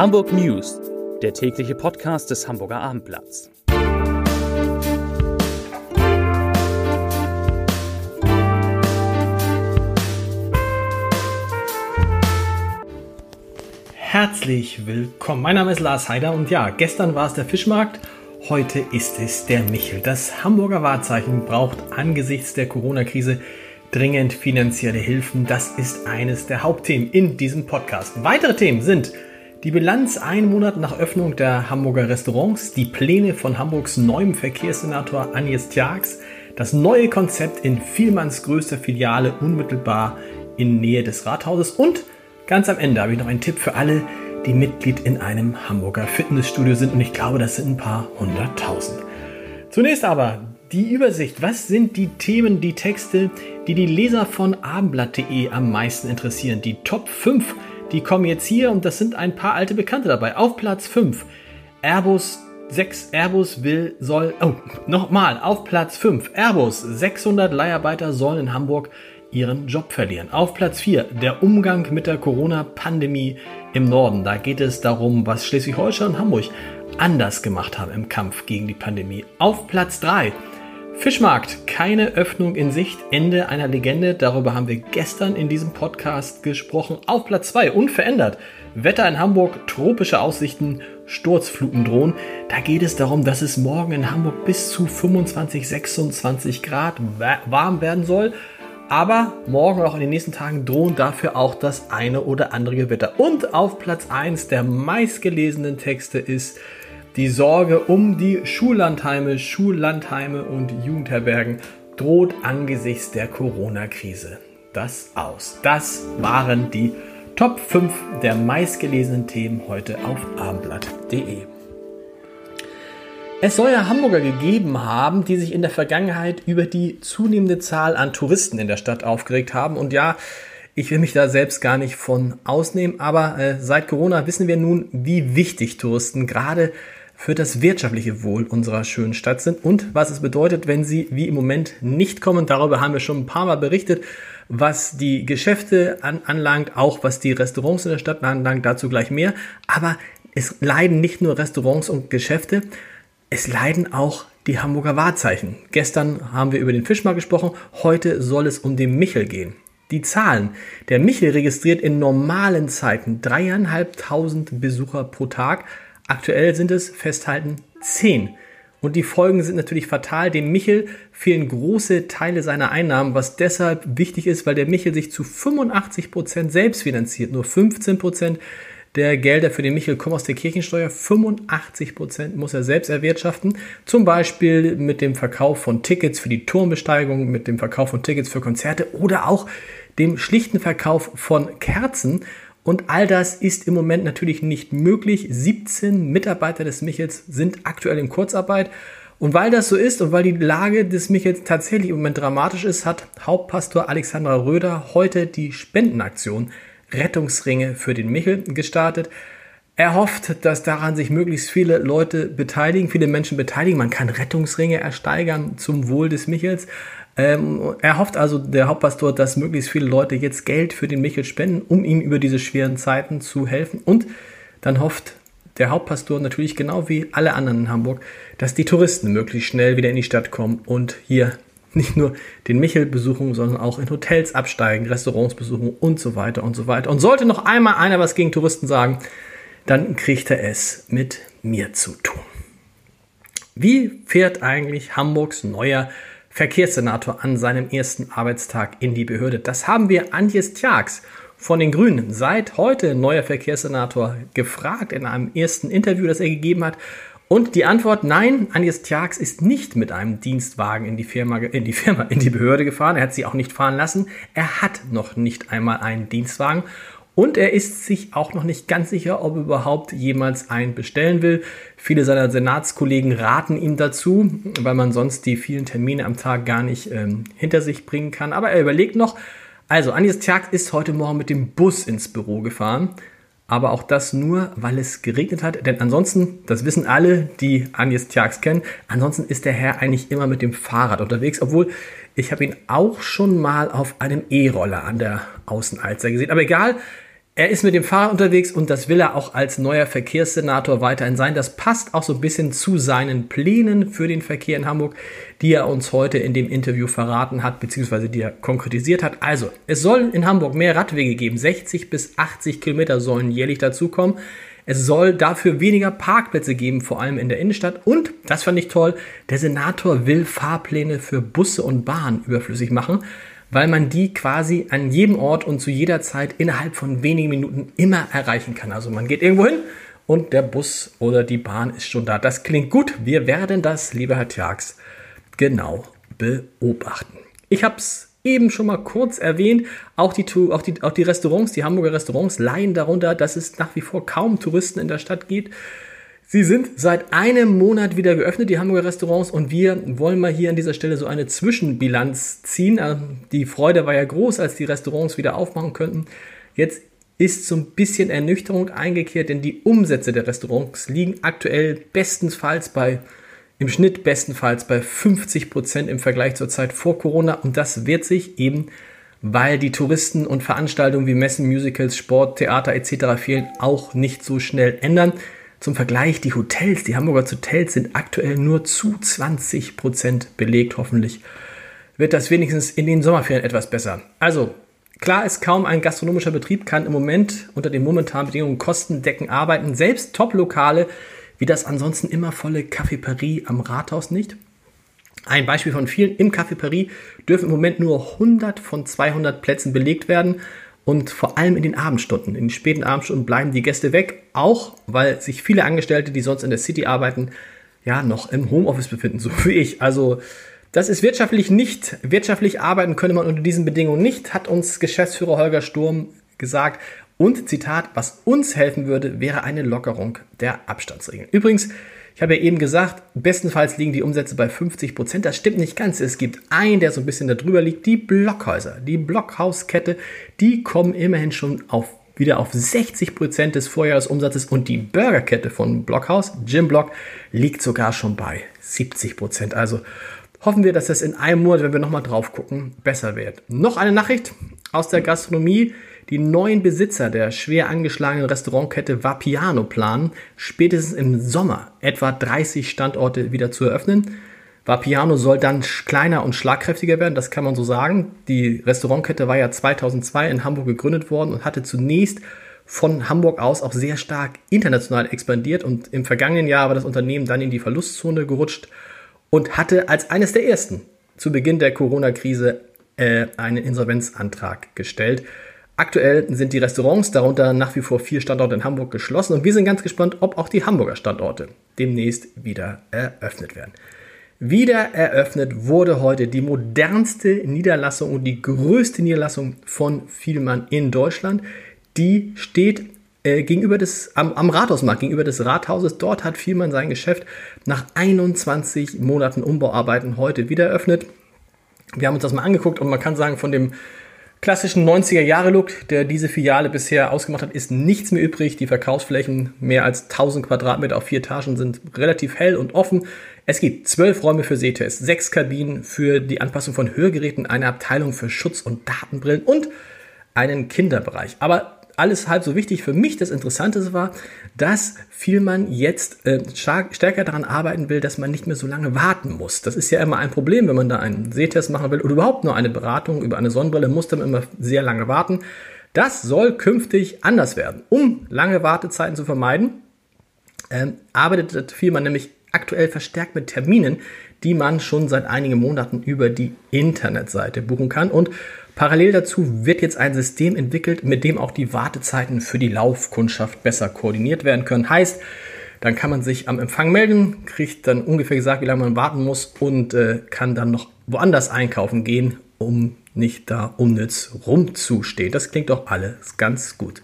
Hamburg News, der tägliche Podcast des Hamburger Abendblatts. Herzlich willkommen. Mein Name ist Lars Heider und ja, gestern war es der Fischmarkt, heute ist es der Michel. Das Hamburger Wahrzeichen braucht angesichts der Corona-Krise dringend finanzielle Hilfen. Das ist eines der Hauptthemen in diesem Podcast. Weitere Themen sind die Bilanz ein Monat nach Öffnung der Hamburger Restaurants, die Pläne von Hamburgs neuem Verkehrssenator Agnes Tjax, das neue Konzept in Vielmanns größter Filiale unmittelbar in Nähe des Rathauses und ganz am Ende habe ich noch einen Tipp für alle, die Mitglied in einem Hamburger Fitnessstudio sind und ich glaube, das sind ein paar hunderttausend. Zunächst aber die Übersicht. Was sind die Themen, die Texte, die die Leser von abendblatt.de am meisten interessieren? Die Top 5 die kommen jetzt hier und das sind ein paar alte Bekannte dabei. Auf Platz 5 Airbus 6 Airbus will soll oh nochmal auf Platz 5 Airbus 600 Leiharbeiter sollen in Hamburg ihren Job verlieren. Auf Platz 4 der Umgang mit der Corona Pandemie im Norden. Da geht es darum, was Schleswig-Holstein und Hamburg anders gemacht haben im Kampf gegen die Pandemie. Auf Platz 3 Fischmarkt, keine Öffnung in Sicht, Ende einer Legende. Darüber haben wir gestern in diesem Podcast gesprochen. Auf Platz 2, unverändert. Wetter in Hamburg, tropische Aussichten, Sturzfluten drohen. Da geht es darum, dass es morgen in Hamburg bis zu 25, 26 Grad warm werden soll. Aber morgen und auch in den nächsten Tagen drohen dafür auch das eine oder andere Gewitter. Und auf Platz 1 der meistgelesenen Texte ist die Sorge um die Schullandheime, Schullandheime und Jugendherbergen droht angesichts der Corona-Krise das aus. Das waren die Top 5 der meistgelesenen Themen heute auf abendblatt.de. Es soll ja Hamburger gegeben haben, die sich in der Vergangenheit über die zunehmende Zahl an Touristen in der Stadt aufgeregt haben. Und ja, ich will mich da selbst gar nicht von ausnehmen, aber äh, seit Corona wissen wir nun, wie wichtig Touristen gerade für das wirtschaftliche Wohl unserer schönen Stadt sind und was es bedeutet, wenn sie wie im Moment nicht kommen. Darüber haben wir schon ein paar Mal berichtet, was die Geschäfte an, anlangt, auch was die Restaurants in der Stadt anlangt, dazu gleich mehr. Aber es leiden nicht nur Restaurants und Geschäfte, es leiden auch die Hamburger Wahrzeichen. Gestern haben wir über den Fischmarkt gesprochen, heute soll es um den Michel gehen. Die Zahlen. Der Michel registriert in normalen Zeiten dreieinhalbtausend Besucher pro Tag. Aktuell sind es, festhalten, 10. Und die Folgen sind natürlich fatal. Dem Michel fehlen große Teile seiner Einnahmen, was deshalb wichtig ist, weil der Michel sich zu 85 Prozent selbst finanziert. Nur 15 Prozent der Gelder für den Michel kommen aus der Kirchensteuer. 85 Prozent muss er selbst erwirtschaften. Zum Beispiel mit dem Verkauf von Tickets für die Turmbesteigung, mit dem Verkauf von Tickets für Konzerte oder auch dem schlichten Verkauf von Kerzen. Und all das ist im Moment natürlich nicht möglich. 17 Mitarbeiter des Michels sind aktuell in Kurzarbeit. Und weil das so ist und weil die Lage des Michels tatsächlich im Moment dramatisch ist, hat Hauptpastor Alexandra Röder heute die Spendenaktion Rettungsringe für den Michel gestartet. Er hofft, dass daran sich möglichst viele Leute beteiligen, viele Menschen beteiligen. Man kann Rettungsringe ersteigern zum Wohl des Michels. Ähm, er hofft also, der Hauptpastor, dass möglichst viele Leute jetzt Geld für den Michel spenden, um ihm über diese schweren Zeiten zu helfen. Und dann hofft der Hauptpastor natürlich genau wie alle anderen in Hamburg, dass die Touristen möglichst schnell wieder in die Stadt kommen und hier nicht nur den Michel besuchen, sondern auch in Hotels absteigen, Restaurants besuchen und so weiter und so weiter. Und sollte noch einmal einer was gegen Touristen sagen, dann kriegt er es mit mir zu tun. Wie fährt eigentlich Hamburgs neuer Verkehrssenator an seinem ersten Arbeitstag in die Behörde. Das haben wir Antjes Tjax von den Grünen seit heute neuer Verkehrssenator gefragt in einem ersten Interview, das er gegeben hat. Und die Antwort, nein, Agnes Tjax ist nicht mit einem Dienstwagen in die Firma, in die Firma, in die Behörde gefahren. Er hat sie auch nicht fahren lassen. Er hat noch nicht einmal einen Dienstwagen. Und er ist sich auch noch nicht ganz sicher, ob er überhaupt jemals einen bestellen will. Viele seiner Senatskollegen raten ihm dazu, weil man sonst die vielen Termine am Tag gar nicht ähm, hinter sich bringen kann. Aber er überlegt noch. Also, Anis Tjag ist heute Morgen mit dem Bus ins Büro gefahren. Aber auch das nur, weil es geregnet hat. Denn ansonsten, das wissen alle, die Agnes Tjax kennen, ansonsten ist der Herr eigentlich immer mit dem Fahrrad unterwegs. Obwohl, ich habe ihn auch schon mal auf einem E-Roller an der Außenalster gesehen. Aber egal, er ist mit dem Fahrrad unterwegs und das will er auch als neuer Verkehrssenator weiterhin sein. Das passt auch so ein bisschen zu seinen Plänen für den Verkehr in Hamburg, die er uns heute in dem Interview verraten hat, beziehungsweise die er konkretisiert hat. Also, es soll in Hamburg mehr Radwege geben. 60 bis 80 Kilometer sollen jährlich dazukommen. Es soll dafür weniger Parkplätze geben, vor allem in der Innenstadt. Und, das fand ich toll, der Senator will Fahrpläne für Busse und Bahn überflüssig machen weil man die quasi an jedem Ort und zu jeder Zeit innerhalb von wenigen Minuten immer erreichen kann. Also man geht irgendwo hin und der Bus oder die Bahn ist schon da. Das klingt gut. Wir werden das, lieber Herr Tjax, genau beobachten. Ich habe es eben schon mal kurz erwähnt. Auch die, auch, die, auch die Restaurants, die Hamburger Restaurants leiden darunter, dass es nach wie vor kaum Touristen in der Stadt gibt. Sie sind seit einem Monat wieder geöffnet, die Hamburger Restaurants, und wir wollen mal hier an dieser Stelle so eine Zwischenbilanz ziehen. Äh, die Freude war ja groß, als die Restaurants wieder aufmachen könnten. Jetzt ist so ein bisschen Ernüchterung eingekehrt, denn die Umsätze der Restaurants liegen aktuell bestenfalls bei, im Schnitt bestenfalls bei 50 Prozent im Vergleich zur Zeit vor Corona. Und das wird sich eben, weil die Touristen und Veranstaltungen wie Messen, Musicals, Sport, Theater etc. fehlen, auch nicht so schnell ändern. Zum Vergleich, die Hotels, die Hamburger Hotels sind aktuell nur zu 20 Prozent belegt. Hoffentlich wird das wenigstens in den Sommerferien etwas besser. Also, klar ist kaum ein gastronomischer Betrieb kann im Moment unter den momentanen Bedingungen kostendeckend arbeiten. Selbst Top-Lokale wie das ansonsten immer volle Café Paris am Rathaus nicht. Ein Beispiel von vielen. Im Café Paris dürfen im Moment nur 100 von 200 Plätzen belegt werden. Und vor allem in den Abendstunden, in den späten Abendstunden bleiben die Gäste weg, auch weil sich viele Angestellte, die sonst in der City arbeiten, ja noch im Homeoffice befinden, so wie ich. Also das ist wirtschaftlich nicht, wirtschaftlich arbeiten könnte man unter diesen Bedingungen nicht, hat uns Geschäftsführer Holger Sturm gesagt. Und Zitat, was uns helfen würde, wäre eine Lockerung der Abstandsregeln. Übrigens, ich habe ja eben gesagt, bestenfalls liegen die Umsätze bei 50 Prozent. Das stimmt nicht ganz. Es gibt einen, der so ein bisschen darüber liegt. Die Blockhäuser, die Blockhauskette, die kommen immerhin schon auf wieder auf 60 Prozent des Vorjahresumsatzes und die Burgerkette von Blockhaus, Jim Block, liegt sogar schon bei 70 Prozent. Also hoffen wir, dass das in einem Monat, wenn wir nochmal drauf gucken, besser wird. Noch eine Nachricht aus der Gastronomie. Die neuen Besitzer der schwer angeschlagenen Restaurantkette Vapiano planen, spätestens im Sommer etwa 30 Standorte wieder zu eröffnen. Vapiano soll dann kleiner und schlagkräftiger werden, das kann man so sagen. Die Restaurantkette war ja 2002 in Hamburg gegründet worden und hatte zunächst von Hamburg aus auch sehr stark international expandiert und im vergangenen Jahr war das Unternehmen dann in die Verlustzone gerutscht und hatte als eines der ersten zu Beginn der Corona-Krise äh, einen Insolvenzantrag gestellt. Aktuell sind die Restaurants, darunter nach wie vor vier Standorte in Hamburg, geschlossen und wir sind ganz gespannt, ob auch die Hamburger Standorte demnächst wieder eröffnet werden. Wieder eröffnet wurde heute die modernste Niederlassung und die größte Niederlassung von Vielmann in Deutschland. Die steht äh, gegenüber des, am, am Rathausmarkt, gegenüber des Rathauses. Dort hat Vielmann sein Geschäft nach 21 Monaten Umbauarbeiten heute wieder eröffnet. Wir haben uns das mal angeguckt und man kann sagen, von dem klassischen 90er-Jahre-Look, der diese Filiale bisher ausgemacht hat, ist nichts mehr übrig. Die Verkaufsflächen, mehr als 1000 Quadratmeter auf vier Etagen, sind relativ hell und offen. Es gibt zwölf Räume für Sehtests, sechs Kabinen für die Anpassung von Hörgeräten, eine Abteilung für Schutz- und Datenbrillen und einen Kinderbereich. Aber alles halb so wichtig. Für mich das Interessante war, dass Vielmann jetzt äh, stärker daran arbeiten will, dass man nicht mehr so lange warten muss. Das ist ja immer ein Problem, wenn man da einen Sehtest machen will oder überhaupt nur eine Beratung über eine Sonnenbrille, muss man immer sehr lange warten. Das soll künftig anders werden. Um lange Wartezeiten zu vermeiden, ähm, arbeitet Vielmann nämlich aktuell verstärkt mit Terminen, die man schon seit einigen Monaten über die Internetseite buchen kann. Und Parallel dazu wird jetzt ein System entwickelt, mit dem auch die Wartezeiten für die Laufkundschaft besser koordiniert werden können. Heißt, dann kann man sich am Empfang melden, kriegt dann ungefähr gesagt, wie lange man warten muss und äh, kann dann noch woanders einkaufen gehen, um nicht da unnütz rumzustehen. Das klingt doch alles ganz gut.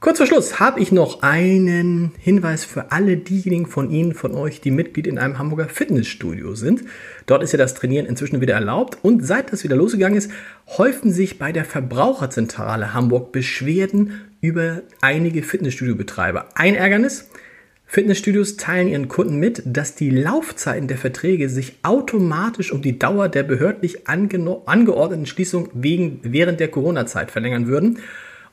Kurz vor Schluss habe ich noch einen Hinweis für alle diejenigen von Ihnen, von euch, die Mitglied in einem Hamburger Fitnessstudio sind. Dort ist ja das Trainieren inzwischen wieder erlaubt und seit das wieder losgegangen ist, häufen sich bei der Verbraucherzentrale Hamburg Beschwerden über einige Fitnessstudiobetreiber. Ein Ärgernis, Fitnessstudios teilen ihren Kunden mit, dass die Laufzeiten der Verträge sich automatisch um die Dauer der behördlich angeordneten Schließung wegen, während der Corona-Zeit verlängern würden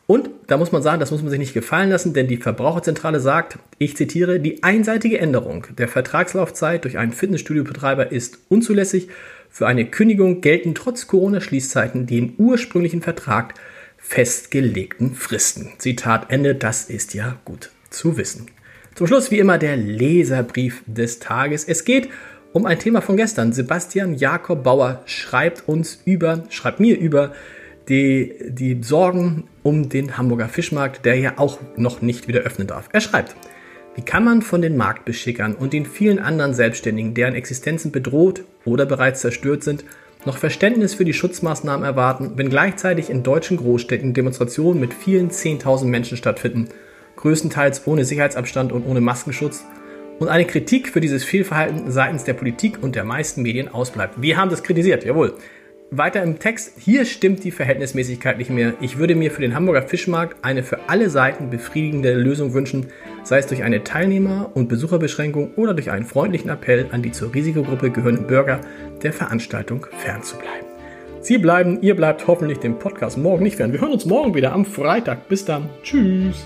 Und da muss man sagen, das muss man sich nicht gefallen lassen, denn die Verbraucherzentrale sagt, ich zitiere, die einseitige Änderung der Vertragslaufzeit durch einen Fitnessstudiobetreiber ist unzulässig. Für eine Kündigung gelten trotz Corona-Schließzeiten die im ursprünglichen Vertrag festgelegten Fristen. Zitat Ende, das ist ja gut zu wissen. Zum Schluss wie immer der Leserbrief des Tages. Es geht um ein Thema von gestern. Sebastian Jakob Bauer schreibt uns über, schreibt mir über die, die Sorgen um den Hamburger Fischmarkt, der ja auch noch nicht wieder öffnen darf. Er schreibt, wie kann man von den Marktbeschickern und den vielen anderen Selbstständigen, deren Existenzen bedroht oder bereits zerstört sind, noch Verständnis für die Schutzmaßnahmen erwarten, wenn gleichzeitig in deutschen Großstädten Demonstrationen mit vielen 10.000 Menschen stattfinden, größtenteils ohne Sicherheitsabstand und ohne Maskenschutz und eine Kritik für dieses Fehlverhalten seitens der Politik und der meisten Medien ausbleibt. Wir haben das kritisiert, jawohl. Weiter im Text, hier stimmt die Verhältnismäßigkeit nicht mehr. Ich würde mir für den Hamburger Fischmarkt eine für alle Seiten befriedigende Lösung wünschen, sei es durch eine Teilnehmer- und Besucherbeschränkung oder durch einen freundlichen Appell an die zur Risikogruppe gehörenden Bürger, der Veranstaltung fernzubleiben. Sie bleiben, ihr bleibt hoffentlich dem Podcast morgen nicht fern. Wir hören uns morgen wieder am Freitag. Bis dann. Tschüss.